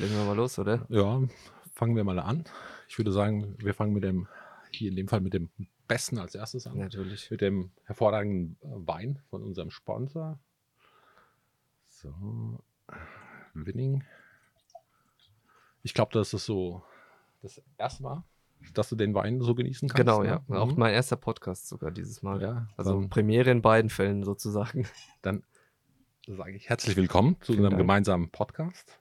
Legen wir mal los, oder? Ja, fangen wir mal an. Ich würde sagen, wir fangen mit dem, hier in dem Fall mit dem Besten als erstes an. Natürlich. Mit dem hervorragenden Wein von unserem Sponsor. So, Winning. Ich glaube, das ist so das erste Mal, dass du den Wein so genießen kannst. Genau, ne? ja. Mhm. Auch mein erster Podcast sogar dieses Mal. Ja, Also Premiere in beiden Fällen sozusagen. Dann sage ich herzlich willkommen zu Vielen unserem Dank. gemeinsamen Podcast.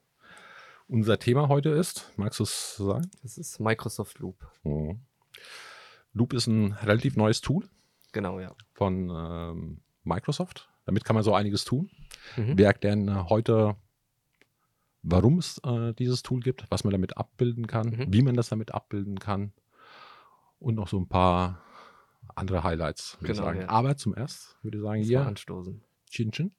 Unser Thema heute ist, magst du es sagen? Das ist Microsoft Loop. Mhm. Loop ist ein relativ neues Tool Genau, ja. von ähm, Microsoft. Damit kann man so einiges tun. Mhm. Wir erklären äh, heute, warum es äh, dieses Tool gibt, was man damit abbilden kann, Mhm. wie man das damit abbilden kann und noch so ein paar andere Highlights, würde ich Genau, sagen. ja. Aber zum erst würde ich sagen, mal hier, anstoßen. Chin Chin.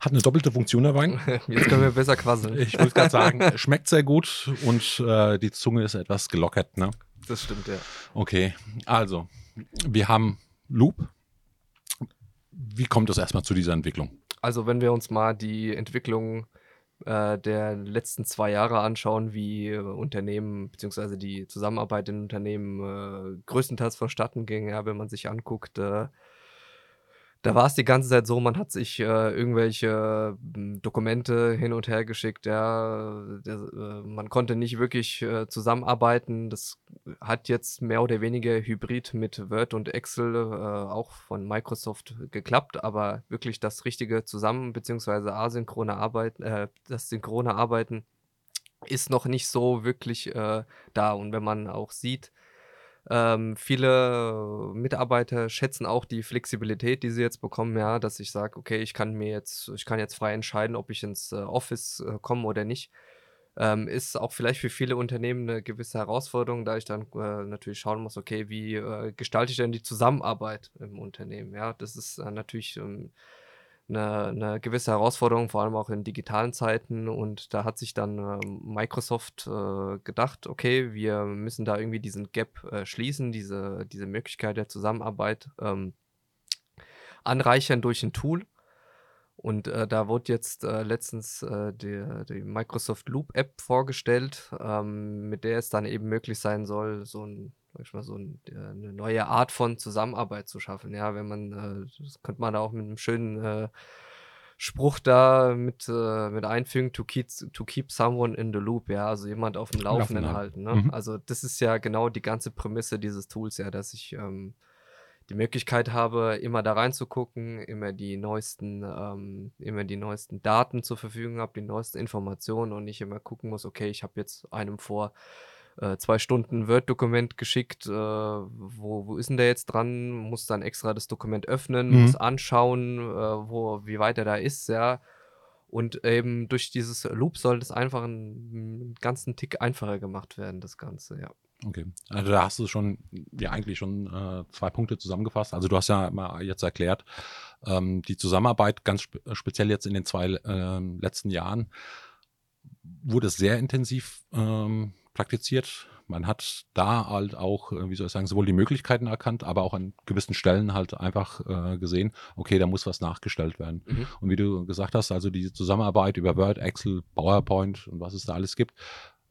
Hat eine doppelte Funktion, der Wein. Jetzt können wir besser quasseln. Ich wollte gerade sagen, schmeckt sehr gut und äh, die Zunge ist etwas gelockert. Ne? Das stimmt, ja. Okay, also, wir haben Loop. Wie kommt es erstmal zu dieser Entwicklung? Also wenn wir uns mal die Entwicklung äh, der letzten zwei Jahre anschauen, wie Unternehmen bzw. die Zusammenarbeit in Unternehmen äh, größtenteils vonstatten ging, ja, wenn man sich anguckt, äh, da war es die ganze Zeit so, man hat sich äh, irgendwelche m, Dokumente hin und her geschickt, ja, der, äh, man konnte nicht wirklich äh, zusammenarbeiten. Das hat jetzt mehr oder weniger hybrid mit Word und Excel äh, auch von Microsoft geklappt, aber wirklich das richtige Zusammen- bzw. asynchrone Arbeiten, äh, das synchrone Arbeiten ist noch nicht so wirklich äh, da. Und wenn man auch sieht, ähm, viele Mitarbeiter schätzen auch die Flexibilität, die sie jetzt bekommen, ja, dass ich sage, okay, ich kann mir jetzt, ich kann jetzt frei entscheiden, ob ich ins äh, Office äh, komme oder nicht. Ähm, ist auch vielleicht für viele Unternehmen eine gewisse Herausforderung, da ich dann äh, natürlich schauen muss, okay, wie äh, gestalte ich denn die Zusammenarbeit im Unternehmen? Ja, das ist äh, natürlich ähm, eine, eine gewisse Herausforderung, vor allem auch in digitalen Zeiten. Und da hat sich dann ähm, Microsoft äh, gedacht, okay, wir müssen da irgendwie diesen Gap äh, schließen, diese, diese Möglichkeit der Zusammenarbeit ähm, anreichern durch ein Tool. Und äh, da wurde jetzt äh, letztens äh, die, die Microsoft Loop App vorgestellt, ähm, mit der es dann eben möglich sein soll, so ein, sag ich mal, so ein, äh, eine neue Art von Zusammenarbeit zu schaffen. Ja, wenn man, äh, das könnte man da auch mit einem schönen äh, Spruch da mit, mit einfügen, to keep, to keep someone in the loop, ja, also jemand auf dem Laufenden Laufenden halten. Ne? Mhm. Also das ist ja genau die ganze Prämisse dieses Tools, ja, dass ich ähm, die Möglichkeit habe, immer da reinzugucken, immer die neuesten, ähm, immer die neuesten Daten zur Verfügung habe, die neuesten Informationen und nicht immer gucken muss, okay, ich habe jetzt einem vor äh, zwei Stunden Word-Dokument geschickt, äh, wo, wo ist denn der jetzt dran, muss dann extra das Dokument öffnen, Mhm. muss anschauen, äh, wo, wie weit er da ist, ja. Und eben durch dieses Loop soll das einfach einen, ganzen Tick einfacher gemacht werden, das Ganze, ja. Okay, also da hast du schon, ja eigentlich schon äh, zwei Punkte zusammengefasst. Also du hast ja mal jetzt erklärt, ähm, die Zusammenarbeit ganz spe speziell jetzt in den zwei ähm, letzten Jahren wurde sehr intensiv ähm, praktiziert. Man hat da halt auch, äh, wie soll ich sagen, sowohl die Möglichkeiten erkannt, aber auch an gewissen Stellen halt einfach äh, gesehen, okay, da muss was nachgestellt werden. Mhm. Und wie du gesagt hast, also die Zusammenarbeit über Word, Excel, PowerPoint und was es da alles gibt,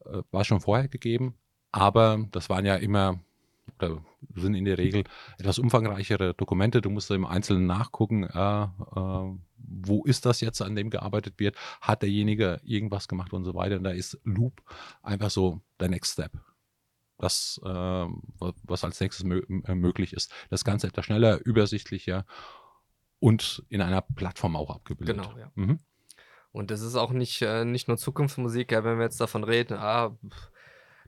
äh, war schon vorher gegeben. Aber das waren ja immer oder sind in der Regel etwas umfangreichere Dokumente. Du musst im Einzelnen nachgucken, äh, äh, wo ist das jetzt, an dem gearbeitet wird? Hat derjenige irgendwas gemacht und so weiter? Und da ist Loop einfach so der Next Step. Das, äh, wa- was als nächstes mö äh, möglich ist. Das Ganze etwas schneller, übersichtlicher und in einer Plattform auch abgebildet. Genau, ja. Mhm. Und das ist auch nicht, äh, nicht nur Zukunftsmusik, ja, wenn wir jetzt davon reden, ah, pff,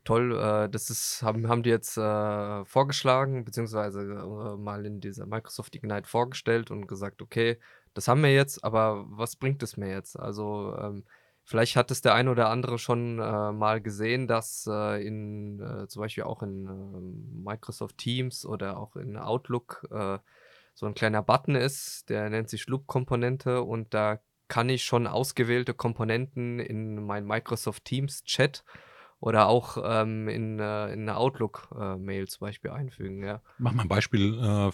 toll, äh, das ist, haben, haben die jetzt äh, vorgeschlagen, beziehungsweise äh, mal in dieser Microsoft Ignite vorgestellt und gesagt, okay, das haben wir jetzt, aber was bringt es mir jetzt? Also ähm, vielleicht hat es der ein oder andere schon äh, mal gesehen, dass äh, in äh, zum Beispiel auch in ähm, Microsoft Teams oder auch in Outlook äh, so ein kleiner Button ist, der nennt sich Loop-Komponente und da kann ich schon ausgewählte Komponenten in mein Microsoft Teams Chat oder auch ähm, in, äh, in eine Outlook-Mail äh, zum Beispiel einfügen. Ja. Mach mal ein Beispiel äh,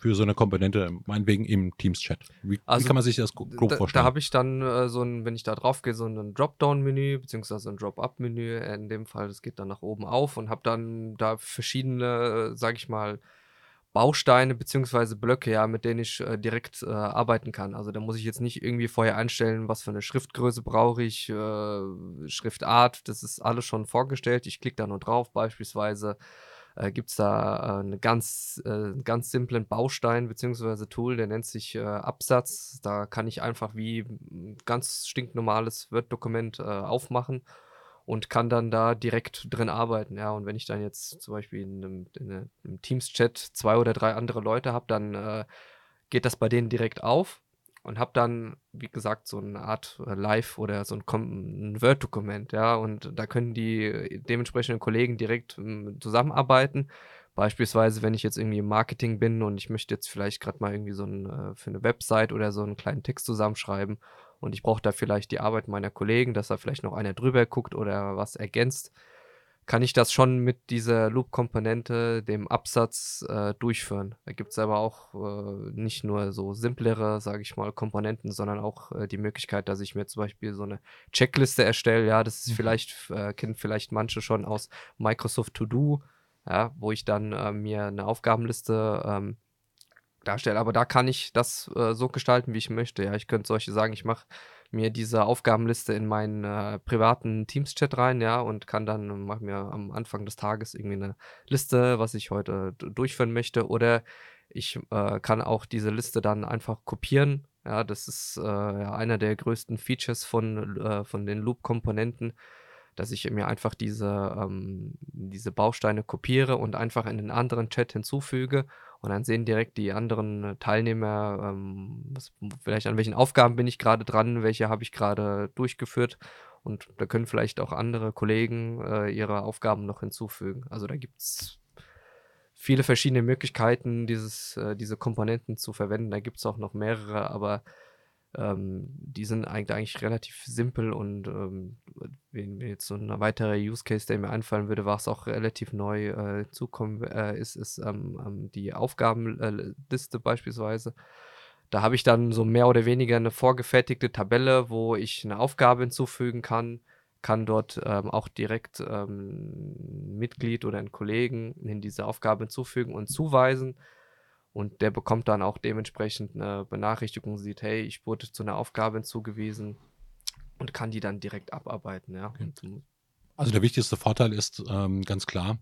für so eine Komponente, meinetwegen im Teams-Chat. Wie, also, wie, kann man sich das grob da, vorstellen? Da habe ich dann äh, so ein, wenn ich da drauf gehe, so ein Dropdown-Menü, beziehungsweise ein Drop-Up-Menü. In dem Fall, das geht dann nach oben auf und habe dann da verschiedene, sage ich mal, Bausteine beziehungsweise Blöcke, ja, mit denen ich äh, direkt äh, arbeiten kann. Also da muss ich jetzt nicht irgendwie vorher einstellen, was für eine Schriftgröße brauche ich, äh, Schriftart, das ist alles schon vorgestellt. Ich klicke da nur drauf, beispielsweise äh, gibt es da äh, ganz, äh, einen ganz simplen Baustein beziehungsweise Tool, der nennt sich äh, Absatz. Da kann ich einfach wie ein ganz stinknormales Word-Dokument aufmachen und kann dann da direkt drin arbeiten. Ja, und wenn ich dann jetzt zum Beispiel in einem, in einem Teams-Chat zwei oder drei andere Leute habe, dann äh, geht das bei denen direkt auf und habe dann, wie gesagt, so eine Art äh, Live oder so ein, ein Word-Dokument, ja, und da können die dementsprechenden Kollegen direkt ähm, zusammenarbeiten. Beispielsweise, wenn ich jetzt irgendwie im Marketing bin und ich möchte jetzt vielleicht gerade mal irgendwie so ein, äh, für eine Website oder so einen kleinen Text zusammenschreiben und ich brauche da vielleicht die Arbeit meiner Kollegen, dass da vielleicht noch einer drüber guckt oder was ergänzt, kann ich das schon mit dieser Loop-Komponente, dem Absatz, äh, durchführen. Da gibt es aber auch äh, nicht nur so simplere, sage ich mal, Komponenten, sondern auch äh, die Möglichkeit, dass ich mir zum Beispiel so eine Checkliste erstelle. Ja, das ist mhm. vielleicht, äh, kennen vielleicht manche schon aus Microsoft To Do, ja, wo ich dann äh, mir eine Aufgabenliste ähm, darstelle. Aber da kann ich das äh, so gestalten, wie ich möchte. Ja, ich könnte solche sagen, ich mache mir diese Aufgabenliste in meinen äh, privaten Teams-Chat rein, ja, und kann dann, mache mir am Anfang des Tages irgendwie eine Liste, was ich heute durchführen möchte. Oder ich äh, kann auch diese Liste dann einfach kopieren. Ja, das ist äh, ja, einer der größten Features von, äh, von den Loop-Komponenten dass ich mir einfach diese, ähm, diese Bausteine kopiere und einfach in den anderen Chat hinzufüge und dann sehen direkt die anderen Teilnehmer, ähm, was, vielleicht an welchen Aufgaben bin ich gerade dran, welche habe ich gerade durchgeführt und da können vielleicht auch andere Kollegen äh, ihre Aufgaben noch hinzufügen. Also da gibt es viele verschiedene Möglichkeiten, dieses, äh, diese Komponenten zu verwenden. Da gibt es auch noch mehrere, aber ähm, die sind eigentlich, relativ simpel und ähm, wenn jetzt so ein weiterer Use Case, der mir einfallen würde, was auch relativ neu äh, zukommen äh, ist, ist ähm, ähm die Aufgabenliste beispielsweise. Da habe ich dann so mehr oder weniger eine vorgefertigte Tabelle, wo ich eine Aufgabe hinzufügen kann, kann dort ähm, auch direkt ähm, Mitglied oder einen Kollegen in diese Aufgabe hinzufügen und zuweisen und der bekommt dann auch dementsprechend eine Benachrichtigung, sieht, hey, ich wurde zu einer Aufgabe hinzugewiesen und kann die dann direkt abarbeiten. Ja. Okay. Also der wichtigste Vorteil ist ähm, ganz klar,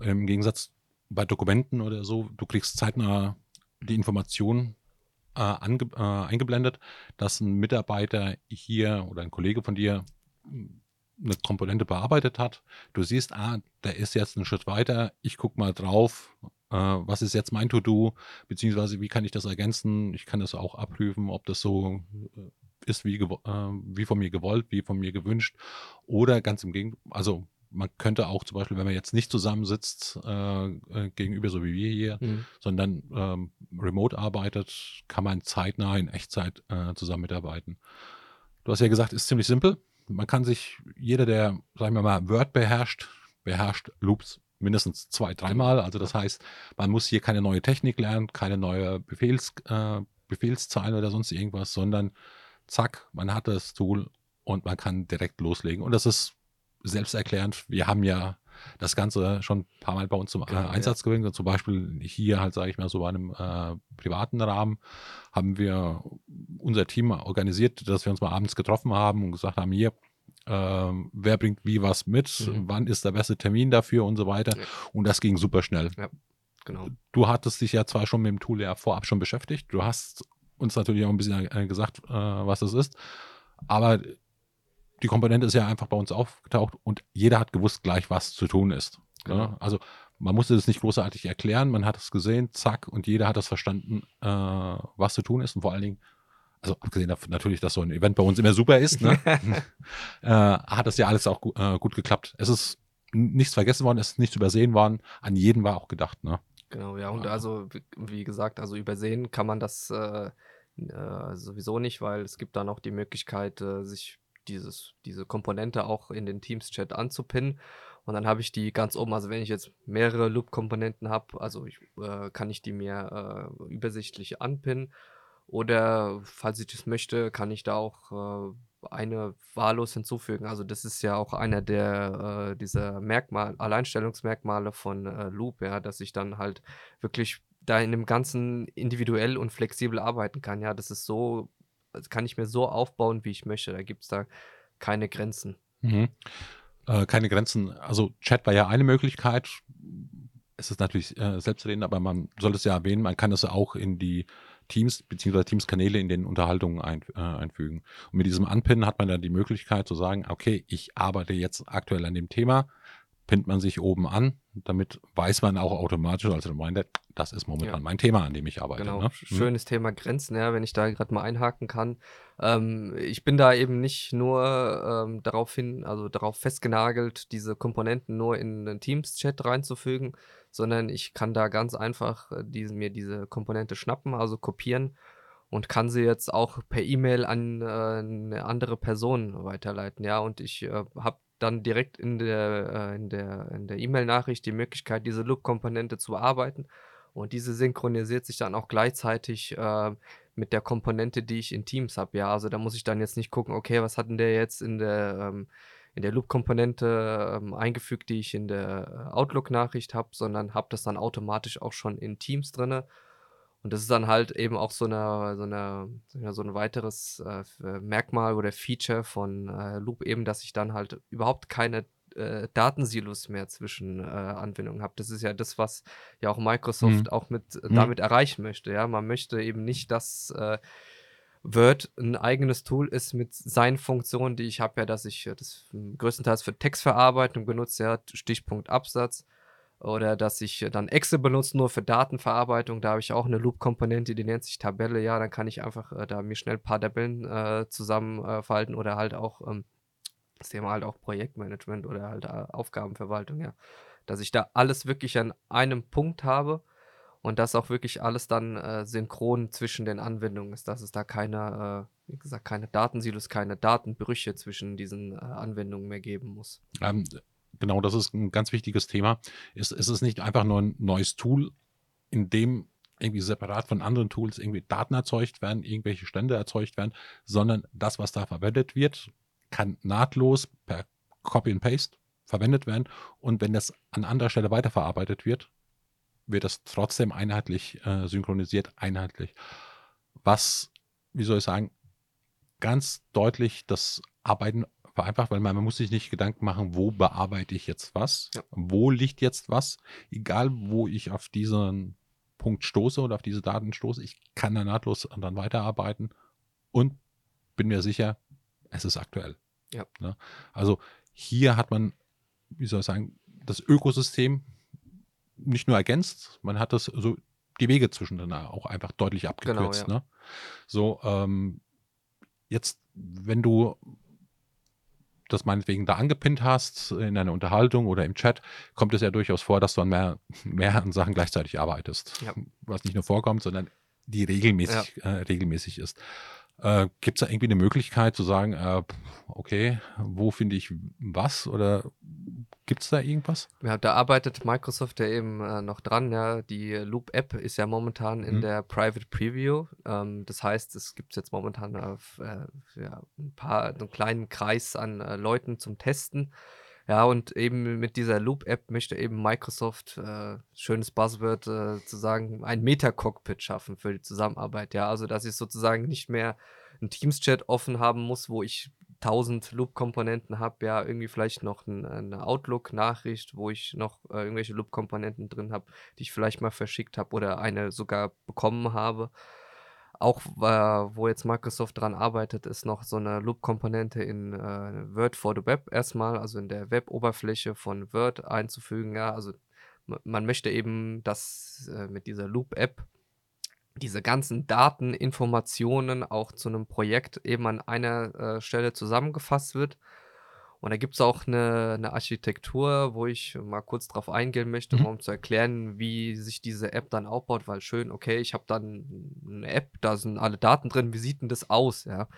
im Gegensatz bei Dokumenten oder so, du kriegst zeitnah die Information äh, äh, eingeblendet, dass ein Mitarbeiter hier oder ein Kollege von dir hm, eine Komponente bearbeitet hat. Du siehst, ah, der ist jetzt einen Schritt weiter, ich gucke mal drauf, äh, was ist jetzt mein To-Do, beziehungsweise wie kann ich das ergänzen? Ich kann das auch abprüfen, ob das so äh, ist wie, äh, wie von mir gewollt, wie von mir gewünscht. Oder ganz im Gegenteil, also man könnte auch zum Beispiel, wenn man jetzt nicht zusammensitzt, äh, äh, gegenüber so wie wir hier, mhm. sondern ähm, remote arbeitet, kann man zeitnah in Echtzeit äh, zusammen mitarbeiten. Du hast ja gesagt, ist ziemlich simpel. Man kann sich, jeder, der, sagen wir mal, Word beherrscht, beherrscht Loops mindestens zwei, dreimal. Also das heißt, man muss hier keine neue Technik lernen, keine neue Befehls, äh, Befehlszeilen oder sonst irgendwas, sondern zack, man hat das Tool und man kann direkt loslegen. Und das ist selbsterklärend. Wir haben ja das Ganze schon ein paar Mal bei uns zum äh, genau, Einsatz ja. gewinnt. Zum Beispiel hier halt, sage ich mal, so bei einem äh, privaten Rahmen haben wir unser Team organisiert, dass wir uns mal abends getroffen haben und gesagt haben, hier, ähm, wer bringt wie was mit, mhm. wann ist der beste Termin dafür und so weiter. Ja. Und das ging super schnell. Ja, genau. Du hattest dich ja zwar schon mit dem Tool ja vorab schon beschäftigt, du hast uns natürlich auch ein bisschen äh, gesagt, äh, was das ist, aber die Komponente ist ja einfach bei uns aufgetaucht und jeder hat gewusst gleich, was zu tun ist. Genau. Ne? Also man musste das nicht großartig erklären, man hat es gesehen, zack, und jeder hat das verstanden, äh, was zu tun ist und vor allen Dingen also abgesehen davon natürlich, dass so ein Event bei uns immer super ist, ne? äh, hat das ja alles auch gu äh, gut geklappt. Es ist nichts vergessen worden, es ist nichts übersehen worden, an jeden war auch gedacht, ne? Genau, ja, und ja. also, wie gesagt, also übersehen kann man das äh, äh, sowieso nicht, weil es gibt dann auch die Möglichkeit, äh, sich dieses, diese Komponente auch in den Teams-Chat anzupinnen. Und dann habe ich die ganz oben. Also wenn ich jetzt mehrere Loop-Komponenten habe, also ich, äh, kann ich die mir übersichtlich anpinnen. Oder falls ich das möchte, kann ich da auch äh, eine wahllos hinzufügen. Also das ist ja auch einer der äh, dieser Merkmal, Alleinstellungsmerkmale von äh, Loop, ja, dass ich dann halt wirklich da in dem Ganzen individuell und flexibel arbeiten kann. Ja, das ist so, das kann ich mir so aufbauen, wie ich möchte. Da gibt es da keine Grenzen. Mhm. Äh, keine Grenzen. Also Chat war ja eine Möglichkeit. Es ist natürlich äh, selbstredend, aber man soll es ja erwähnen, man kann es auch in die Teams bzw. Teams-Kanäle in den Unterhaltungen ein, äh, einfügen. Und mit diesem Anpinnen hat man dann die Möglichkeit zu sagen, okay, ich arbeite jetzt aktuell an dem Thema, pinnt man sich oben an, damit weiß man auch automatisch als Reminder, das ist momentan ja. mein Thema, an dem ich arbeite. Genau, ne? Mhm. schönes mhm. Thema Grenzen, ja, wenn ich da gerade mal einhaken kann. Ähm, ich bin da eben nicht nur ähm, darauf hin, also darauf festgenagelt, diese Komponenten nur in den Teams-Chat reinzufügen, sondern ich kann da ganz einfach äh, diese, mir diese Komponente schnappen, also kopieren und kann sie jetzt auch per E-Mail an äh, eine andere Person weiterleiten. Ja, und ich äh, habe dann direkt in der äh, in der in der E-Mail-Nachricht die Möglichkeit, diese Loop-Komponente zu bearbeiten. Und diese synchronisiert sich dann auch gleichzeitig äh, mit der Komponente, die ich in Teams habe. Ja, also da muss ich dann jetzt nicht gucken, okay, was hat denn der jetzt in der ähm, in der Loop-Komponente ähm, eingefügt, die ich in der äh, Outlook-Nachricht habe, sondern habe das dann automatisch auch schon in Teams drin. Und das ist dann halt eben auch so, eine, so, eine, so ein weiteres äh, Merkmal oder Feature von äh, Loop eben, dass ich dann halt überhaupt keine äh, Datensilos mehr zwischen äh, Anwendungen habe. Das ist ja das, was ja auch Microsoft mhm. auch mit äh, damit erreichen möchte. Ja, man möchte eben nicht, dass äh, Word ein eigenes Tool ist mit seinen Funktionen, die ich habe, ja, dass ich das größtenteils für Textverarbeitung benutze, ja, Stichpunkt Absatz. Oder dass ich dann Excel benutze, nur für Datenverarbeitung. Da habe ich auch eine Loop-Komponente, die nennt sich Tabelle. Ja, dann kann ich einfach äh, da mir schnell ein paar Tabellen äh, zusammenfalten oder halt auch ähm, das Thema halt auch Projektmanagement oder halt äh, Aufgabenverwaltung, ja. Dass ich da alles wirklich an einem Punkt habe und dass auch wirklich alles dann äh, synchron zwischen den Anwendungen ist, dass es da keine, äh, wie gesagt, keine Datensilos, keine Datenbrüche zwischen diesen äh, Anwendungen mehr geben muss. Ähm, genau, das ist ein ganz wichtiges Thema. Es, es ist nicht einfach nur ein neues Tool, in dem irgendwie separat von anderen Tools irgendwie Daten erzeugt werden, irgendwelche Stände erzeugt werden, sondern das, was da verwendet wird, kann nahtlos per Copy and Paste verwendet werden. Und wenn das an anderer Stelle weiterverarbeitet wird, wird das trotzdem einheitlich äh, synchronisiert, einheitlich. Was, wie soll ich sagen, ganz deutlich das Arbeiten vereinfacht, weil man, man muss sich nicht Gedanken machen, wo bearbeite ich jetzt was, ja. wo liegt jetzt was, egal wo ich auf diesen Punkt stoße oder auf diese Daten stoße, ich kann da nahtlos dann weiterarbeiten und bin mir sicher, es ist aktuell. Ja. Ne? Also hier hat man, wie soll ich sagen, das Ökosystem nicht nur ergänzt, man hat das so die Wege zwischen dann auch einfach deutlich abgekürzt. Genau, ja. ne? So, ähm, jetzt, wenn du das meinetwegen da angepinnt hast in einer Unterhaltung oder im Chat, kommt es ja durchaus vor, dass du an mehr, mehreren Sachen gleichzeitig arbeitest. Ja. Was nicht nur vorkommt, sondern die regelmäßig, ja. äh, regelmäßig ist. Äh, Gibt es da irgendwie eine Möglichkeit zu sagen, äh, okay, wo finde ich was oder gibt es da irgendwas? Ja, da arbeitet Microsoft ja eben äh, noch dran. Ja. Die Loop-App ist ja momentan in mhm. der Private Preview. Ähm, das heißt, es gibt jetzt momentan auf, äh, ja, ein paar, einen kleinen Kreis an äh, Leuten zum Testen. Ja, und eben mit dieser Loop-App möchte eben Microsoft, äh, schönes Buzzword, äh, zu sagen, ein Meta-Cockpit schaffen für die Zusammenarbeit. Ja, also dass ich sozusagen nicht mehr einen Teams-Chat offen haben muss, wo ich tausend Loop-Komponenten habe, ja, irgendwie vielleicht noch ein, eine Outlook-Nachricht, wo ich noch äh, irgendwelche Loop-Komponenten drin habe, die ich vielleicht mal verschickt habe oder eine sogar bekommen habe. Auch äh, wo jetzt Microsoft dran arbeitet, ist noch so eine Loop-Komponente in äh, Word for the Web erstmal, also in der Web-Oberfläche von Word einzufügen. Ja, also man möchte eben, dass äh, mit dieser Loop-App diese ganzen Daten, Informationen auch zu einem Projekt eben an einer äh, Stelle zusammengefasst wird und da gibt es auch eine, eine, Architektur, wo ich mal kurz drauf eingehen möchte, mhm. um zu erklären, wie sich diese App dann aufbaut, weil schön, okay, ich habe dann eine App, da sind alle Daten drin, wie sieht denn das aus, ja?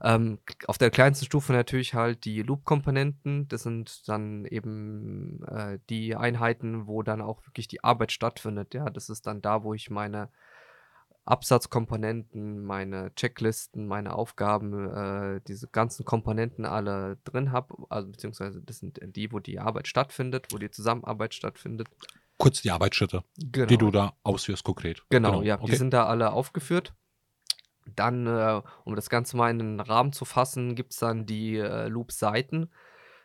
Ähm, auf der kleinsten Stufe natürlich halt die Loop-Komponenten. Das sind dann eben äh, die Einheiten, wo dann auch wirklich die Arbeit stattfindet. Ja, das ist dann da, wo ich meine Absatzkomponenten, meine Checklisten, meine Aufgaben, äh, diese ganzen Komponenten alle drin habe. Also beziehungsweise das sind die, wo die Arbeit stattfindet, wo die Zusammenarbeit stattfindet. Kurz die Arbeitsschritte, Genau. die du da ausführst konkret. Genau, ja, die okay. sind da alle aufgeführt. Dann, äh, um das Ganze mal in den Rahmen zu fassen, gibt es dann die äh, Loop-Seiten.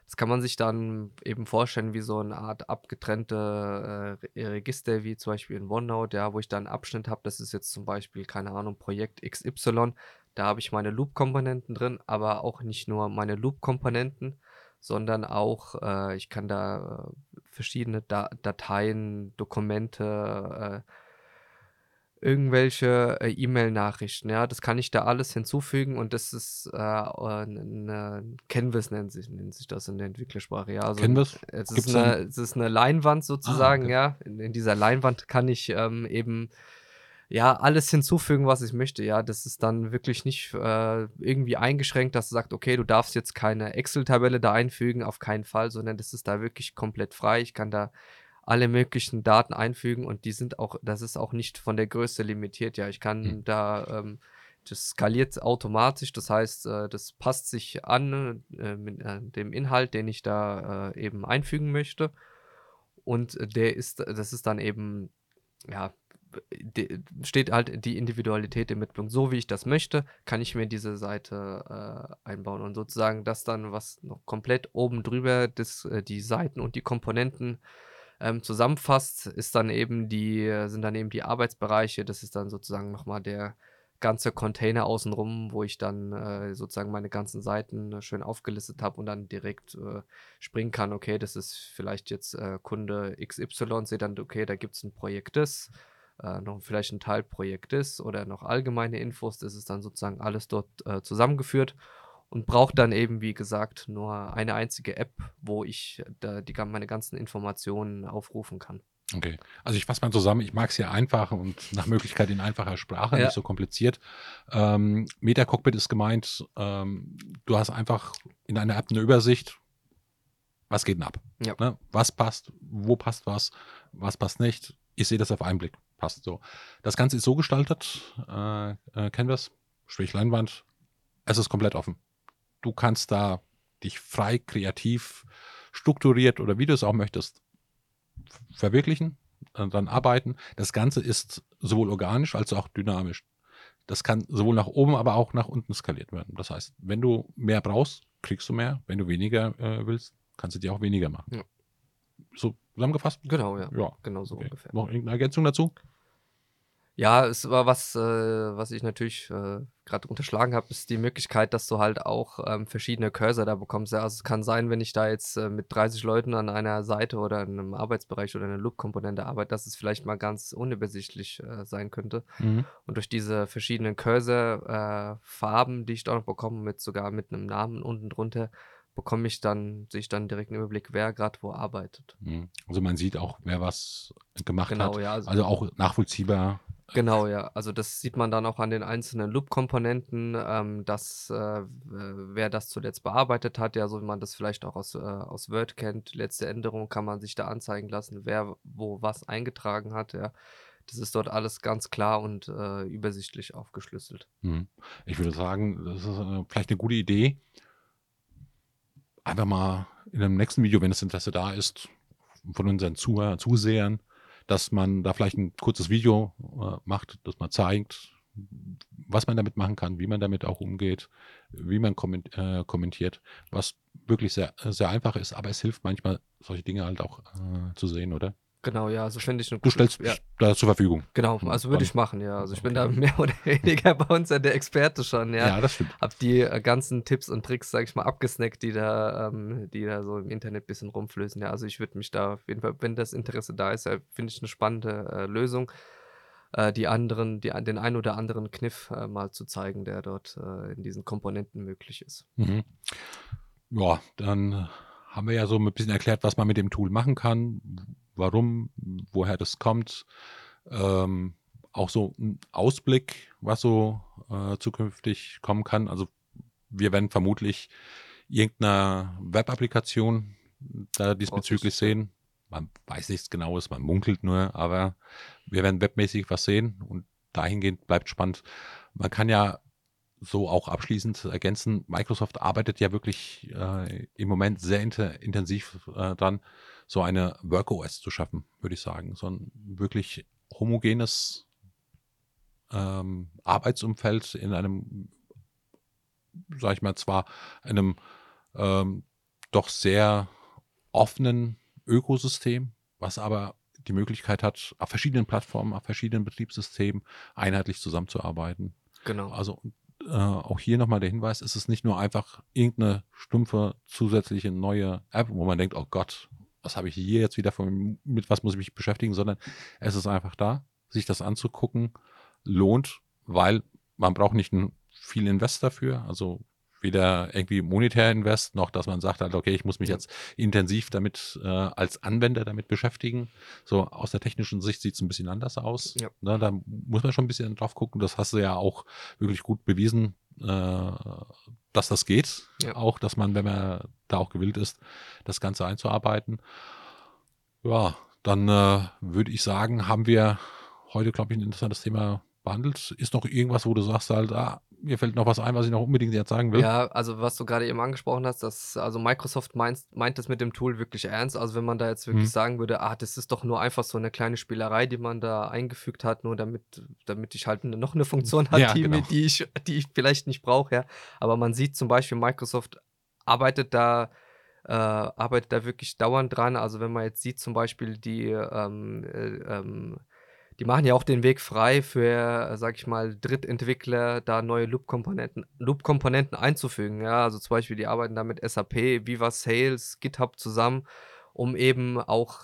Das kann man sich dann eben vorstellen wie so eine Art abgetrennte äh, Re- Register, wie zum Beispiel in OneNote, ja, wo ich dann einen Abschnitt habe. Das ist jetzt zum Beispiel, keine Ahnung, Projekt XY. Da habe ich meine Loop-Komponenten drin, aber auch nicht nur meine Loop-Komponenten, sondern auch, äh, ich kann da äh, verschiedene da Dateien, Dokumente, äh, irgendwelche äh, E-Mail-Nachrichten, ja, das kann ich da alles hinzufügen und das ist äh, eine Canvas nennt sich, nennt sich das in der Entwicklersprache, ja. Also Canvas? es ist, eine, es ist eine Leinwand sozusagen, okay. ja. In, in dieser Leinwand kann ich ähm, eben ja alles hinzufügen, was ich möchte, ja. Das ist dann wirklich nicht äh, irgendwie eingeschränkt, dass du sagst, okay, du darfst jetzt keine Excel-Tabelle da einfügen, auf keinen Fall, sondern das ist da wirklich komplett frei. Ich kann da alle möglichen Daten einfügen und die sind auch, das ist auch nicht von der Größe limitiert, ja. Ich kann Hm. da, ähm, das skaliert automatisch, das heißt, äh, das passt sich an äh, mit äh, dem Inhalt, den ich da äh, eben einfügen möchte. Und der ist, das ist dann eben, ja, steht halt die Individualität im Mittelpunkt. So wie ich das möchte, kann ich mir diese Seite äh, einbauen und sozusagen das dann, was noch komplett oben drüber das, äh, die Seiten und die Komponenten ähm, zusammenfasst, ist dann eben die, sind dann eben die Arbeitsbereiche. Das ist dann sozusagen nochmal der ganze Container außenrum, wo ich dann äh, sozusagen meine ganzen Seiten äh, schön aufgelistet habe und dann direkt äh, springen kann, okay, das ist vielleicht jetzt äh, Kunde XY, sehe dann, okay, da gibt es ein Projekt das, äh, noch vielleicht ein Teilprojekt ist oder noch allgemeine Infos, das ist dann sozusagen alles dort äh, zusammengeführt und braucht dann eben, wie gesagt, nur eine einzige App, wo ich da die, meine ganzen Informationen aufrufen kann. Okay. Also ich fasse mal zusammen, ich mag es ja einfach und nach Möglichkeit in einfacher Sprache, Ja. nicht so kompliziert. Ähm, Meta Cockpit ist gemeint, ähm, du hast einfach in einer App eine Übersicht, was geht denn ab? Ja. Ne? Was passt, wo passt was, was passt nicht. Ich sehe das auf einen Blick, passt so. Das Ganze ist so gestaltet, äh, äh, Canvas, sprich Leinwand, es ist komplett offen. Du kannst da dich frei, kreativ, strukturiert oder wie du es auch möchtest, verwirklichen, dann arbeiten. Das Ganze ist sowohl organisch als auch dynamisch. Das kann sowohl nach oben, aber auch nach unten skaliert werden. Das heißt, wenn du mehr brauchst, kriegst du mehr. Wenn du weniger äh, willst, kannst du dir auch weniger machen. Ja. So zusammengefasst? Genau, ja. Ja. Genau so Okay. ungefähr. Noch irgendeine Ergänzung dazu? Ja, es war was, äh, was ich natürlich äh, gerade unterschlagen habe, ist die Möglichkeit, dass du halt auch ähm, verschiedene Cursor da bekommst. Ja, also es kann sein, wenn ich da jetzt äh, mit 30 Leuten an einer Seite oder in einem Arbeitsbereich oder einer Loop-Komponente arbeite, dass es vielleicht mal ganz unübersichtlich äh, sein könnte. Mhm. Und durch diese verschiedenen Cursor-Farben, die ich da noch bekomme, mit sogar mit einem Namen unten drunter, bekomme ich dann, sehe ich dann direkt einen Überblick, wer gerade wo arbeitet. Mhm. Also man sieht auch, wer was gemacht Genau, hat. ja. Also, Also auch nachvollziehbar. Genau, ja. Also das sieht man dann auch an den einzelnen Loop-Komponenten, ähm, dass äh, wer das zuletzt bearbeitet hat, ja, so wie man das vielleicht auch aus, äh, aus Word kennt, letzte Änderung kann man sich da anzeigen lassen, wer wo was eingetragen hat, ja. Das ist dort alles ganz klar und äh, übersichtlich aufgeschlüsselt. Mhm. Ich würde sagen, das ist äh, vielleicht eine gute Idee. Einfach mal in einem nächsten Video, wenn das Interesse da ist, von unseren Zuhör Zusehern, dass man da vielleicht ein kurzes Video äh, macht, das man zeigt, was man damit machen kann, wie man damit auch umgeht, wie man komment äh, kommentiert, was wirklich sehr, sehr einfach ist, aber es hilft manchmal, solche Dinge halt auch äh, zu sehen, oder? Genau, ja, also finde ich eine Du stellst ja, mich da zur Verfügung. genau, also würde ich machen, ja. Also ich bin da mehr oder weniger bei uns ja der Experte schon, ja. Ja, das stimmt. Hab die äh, ganzen Tipps und Tricks, sag ich mal, abgesnackt, die da, ähm, die da so im Internet ein bisschen rumflößen. Ja, also ich würde mich da auf jeden Fall, wenn das Interesse da ist, ja, finde ich eine spannende äh, Lösung, äh, die anderen, die, den einen oder anderen Kniff äh, mal zu zeigen, der dort äh, in diesen Komponenten möglich ist. Mhm. Ja, dann haben wir ja so ein bisschen erklärt, was man mit dem Tool machen kann, warum, woher das kommt. Ähm, auch so ein Ausblick, was so äh, zukünftig kommen kann. Also wir werden vermutlich irgendeine Web-Applikation da diesbezüglich sehen. Man weiß nichts Genaues, man munkelt nur, aber wir werden webmäßig was sehen und dahingehend bleibt spannend. Man kann ja so auch abschließend ergänzen, Microsoft arbeitet ja wirklich äh, im Moment sehr intensiv äh, dran, so eine Work OS zu schaffen, würde ich sagen. So ein wirklich homogenes ähm, Arbeitsumfeld in einem, sag ich mal, zwar einem ähm, doch sehr offenen Ökosystem, was aber die Möglichkeit hat, auf verschiedenen Plattformen, auf verschiedenen Betriebssystemen einheitlich zusammenzuarbeiten. Genau. Also äh, auch hier nochmal der Hinweis, es ist nicht nur einfach irgendeine stumpfe zusätzliche neue App, wo man denkt, oh Gott, was habe ich hier jetzt wieder von, mit was muss ich mich beschäftigen, sondern es ist einfach da, sich das anzugucken, lohnt, weil man braucht nicht viel Invest dafür. Also weder irgendwie monetär invest, noch dass man sagt halt, okay, ich muss mich jetzt intensiv damit äh, als Anwender damit beschäftigen. So aus der technischen Sicht sieht es ein bisschen anders aus. Ja. Ne, da muss man schon ein bisschen drauf gucken. Das hast du ja auch wirklich gut bewiesen, äh, dass das geht. Ja. Auch, dass man, wenn man da auch gewillt ist, das Ganze einzuarbeiten. Ja, dann äh, würde ich sagen, haben wir heute, glaube ich, ein interessantes Thema behandelt. Ist noch irgendwas, wo du sagst halt, ah, mir fällt noch was ein, was ich noch unbedingt jetzt sagen will. Ja, also was du gerade eben angesprochen hast, dass also Microsoft meint, meint das mit dem Tool wirklich ernst. Also wenn man da jetzt wirklich hm. sagen würde, ah, das ist doch nur einfach so eine kleine Spielerei, die man da eingefügt hat, nur damit, damit ich halt noch eine Funktion habe, ja, die, genau. die, ich, die ich vielleicht nicht brauche, ja. Aber man sieht zum Beispiel, Microsoft arbeitet da äh, arbeitet da wirklich dauernd dran. Also wenn man jetzt sieht, zum Beispiel die ähm, äh, ähm, die machen ja auch den Weg frei für, sag ich mal, Drittentwickler, da neue Loop-Komponenten Loop -Komponenten einzufügen. Ja, also zum Beispiel, die arbeiten da mit SAP, Viva Sales, GitHub zusammen, um eben auch,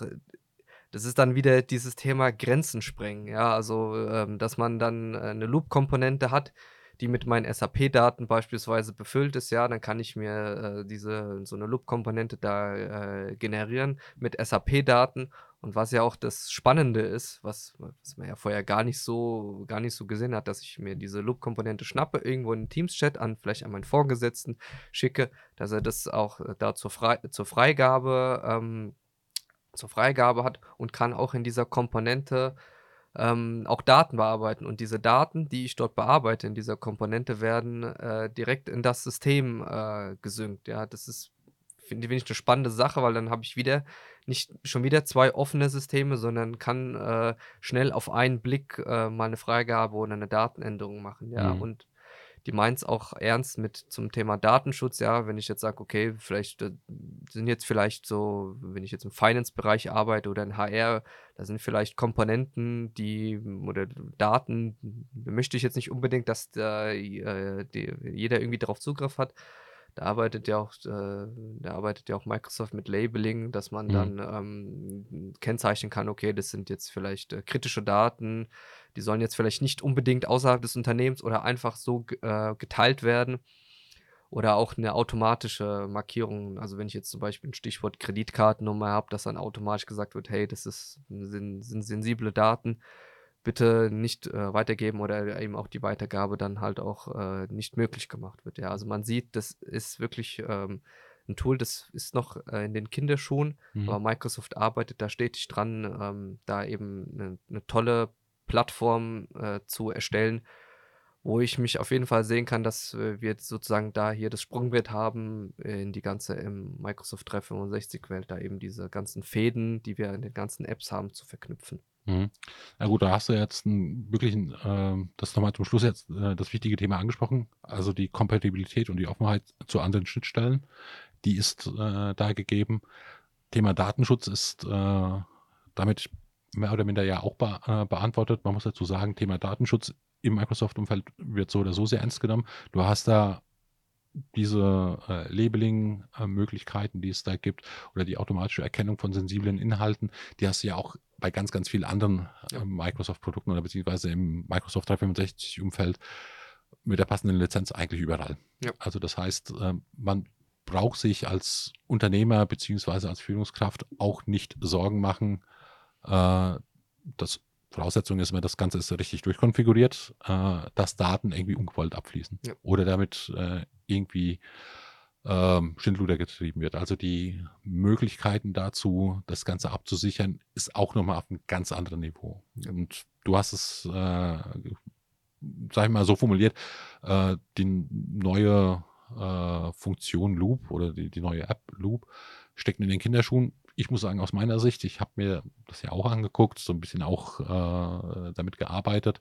das ist dann wieder dieses Thema Grenzen sprengen. Ja, also, ähm, dass man dann äh, eine Loop-Komponente hat, die mit meinen SAP-Daten beispielsweise befüllt ist, ja, dann kann ich mir äh, diese so eine Loop-Komponente da äh, generieren mit SAP-Daten und was ja auch das Spannende ist, was, was man ja vorher gar nicht so, gar nicht so gesehen hat, dass ich mir diese Loop-Komponente schnappe, irgendwo in den Teams-Chat an, vielleicht an meinen Vorgesetzten schicke, dass er das auch äh, da zur, Frei zur Freigabe, ähm, zur Freigabe hat und kann auch in dieser Komponente ähm, auch Daten bearbeiten. Und diese Daten, die ich dort bearbeite in dieser Komponente, werden äh, direkt in das System äh, gesynkt. Ja, das ist finde find ich eine spannende Sache, weil dann habe ich wieder nicht schon wieder zwei offene Systeme, sondern kann äh, schnell auf einen Blick äh, mal eine Freigabe oder eine Datenänderung machen. Ja, mhm. und die meint es auch ernst mit zum Thema Datenschutz. Ja, wenn ich jetzt sage, okay, vielleicht äh, sind jetzt vielleicht so, wenn ich jetzt im Finance-Bereich arbeite oder in HR, da sind vielleicht Komponenten, die oder Daten, möchte ich jetzt nicht unbedingt, dass da, äh, die, jeder irgendwie darauf Zugriff hat. Da arbeitet ja auch, äh, da arbeitet ja auch Microsoft mit Labeling, dass man mhm. dann ähm, kennzeichnen kann, okay, das sind jetzt vielleicht äh, kritische Daten, die sollen jetzt vielleicht nicht unbedingt außerhalb des Unternehmens oder einfach so äh, geteilt werden. Oder auch eine automatische Markierung. Also wenn ich jetzt zum Beispiel ein Stichwort Kreditkartennummer habe, dass dann automatisch gesagt wird, hey, das ist, sind, sind sensible Daten bitte nicht äh, weitergeben oder eben auch die Weitergabe dann halt auch äh, nicht möglich gemacht wird. Ja, also man sieht, das ist wirklich ähm, ein Tool, das ist noch äh, in den Kinderschuhen, mhm. aber Microsoft arbeitet da stetig dran, ähm, da eben eine, eine tolle Plattform äh, zu erstellen, wo ich mich auf jeden Fall sehen kann, dass äh, wir sozusagen da hier das Sprungbrett haben in die ganze im Microsoft 365-Welt, da eben diese ganzen Fäden, die wir in den ganzen Apps haben, zu verknüpfen. Mhm. Na gut, da hast du jetzt 'n wirklichen, äh, das nochmal zum Schluss jetzt, äh, das wichtige Thema angesprochen. Also die Kompatibilität und die Offenheit zu anderen Schnittstellen, die ist äh, da gegeben. Thema Datenschutz ist äh, damit mehr oder minder ja auch be äh, beantwortet. Man muss dazu sagen, Thema Datenschutz im Microsoft-Umfeld wird so oder so sehr ernst genommen. Du hast da diese äh, Labeling-Möglichkeiten, die es da gibt, oder die automatische Erkennung von sensiblen Inhalten, die hast du ja auch bei ganz, ganz vielen anderen äh, Microsoft-Produkten oder beziehungsweise im Microsoft 365-Umfeld mit der passenden Lizenz eigentlich überall. Ja. Also das heißt, äh, man braucht sich als Unternehmer beziehungsweise als Führungskraft auch nicht Sorgen machen, äh, dass Voraussetzung ist, wenn das Ganze ist richtig durchkonfiguriert, äh, dass Daten irgendwie ungewollt abfließen Ja. oder damit äh, irgendwie ähm, Schindluder getrieben wird. Also die Möglichkeiten dazu, das Ganze abzusichern, ist auch nochmal auf einem ganz anderen Niveau. Und du hast es, äh, sag ich mal, so formuliert, äh, die neue äh, Funktion Loop oder die, die neue App Loop steckt in den Kinderschuhen. Ich muss sagen, aus meiner Sicht, ich habe mir das ja auch angeguckt, so ein bisschen auch äh, damit gearbeitet.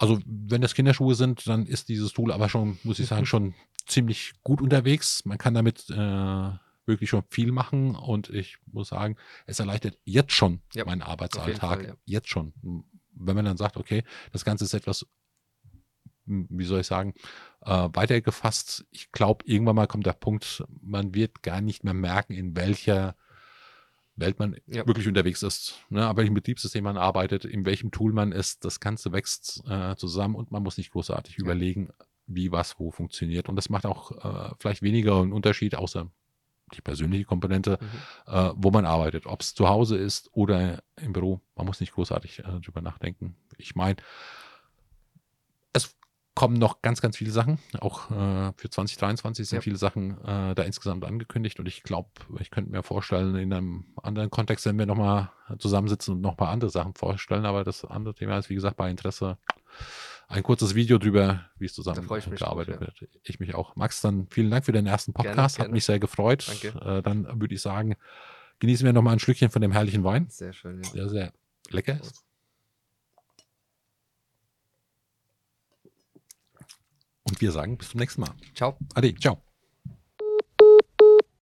Also, wenn das Kinderschuhe sind, dann ist dieses Tool aber schon, muss ich sagen, schon ziemlich gut unterwegs. Man kann damit äh, wirklich schon viel machen und ich muss sagen, es erleichtert jetzt schon Ja, meinen Arbeitsalltag. Fall, ja. Jetzt schon. Wenn man dann sagt, okay, das Ganze ist etwas, m, wie soll ich sagen, äh, weitergefasst. Ich glaube, irgendwann mal kommt der Punkt, man wird gar nicht mehr merken, in welcher Welt man Ja. wirklich unterwegs ist. Ne? Aber welchem Betriebssystem man arbeitet, in welchem Tool man ist, das Ganze wächst äh, zusammen und man muss nicht großartig Ja. überlegen, wie was wo funktioniert. Und das macht auch äh, vielleicht weniger einen Unterschied, außer die persönliche Komponente, Mhm. äh, wo man arbeitet. Ob es zu Hause ist oder im Büro, man muss nicht großartig äh, drüber nachdenken. Ich meine, kommen noch ganz, ganz viele Sachen. Auch äh, für 2023 sind Ja. viele Sachen äh, da insgesamt angekündigt. Und ich glaube, ich könnte mir vorstellen, in einem anderen Kontext, wenn wir nochmal zusammensitzen und noch ein paar andere Sachen vorstellen. Aber das andere Thema ist, wie gesagt, bei Interesse ein kurzes Video drüber, wie es zusammen gearbeitet wird. Ich mich auch. Max, dann vielen Dank für den ersten Gerne, Podcast. Hat gerne. mich sehr gefreut. Danke. Äh, dann würde ich sagen, genießen wir nochmal ein Schlückchen von dem herrlichen Wein. Sehr schön, ja. Sehr, sehr lecker. Und wir sagen bis zum nächsten Mal. Ciao. Ade, ciao.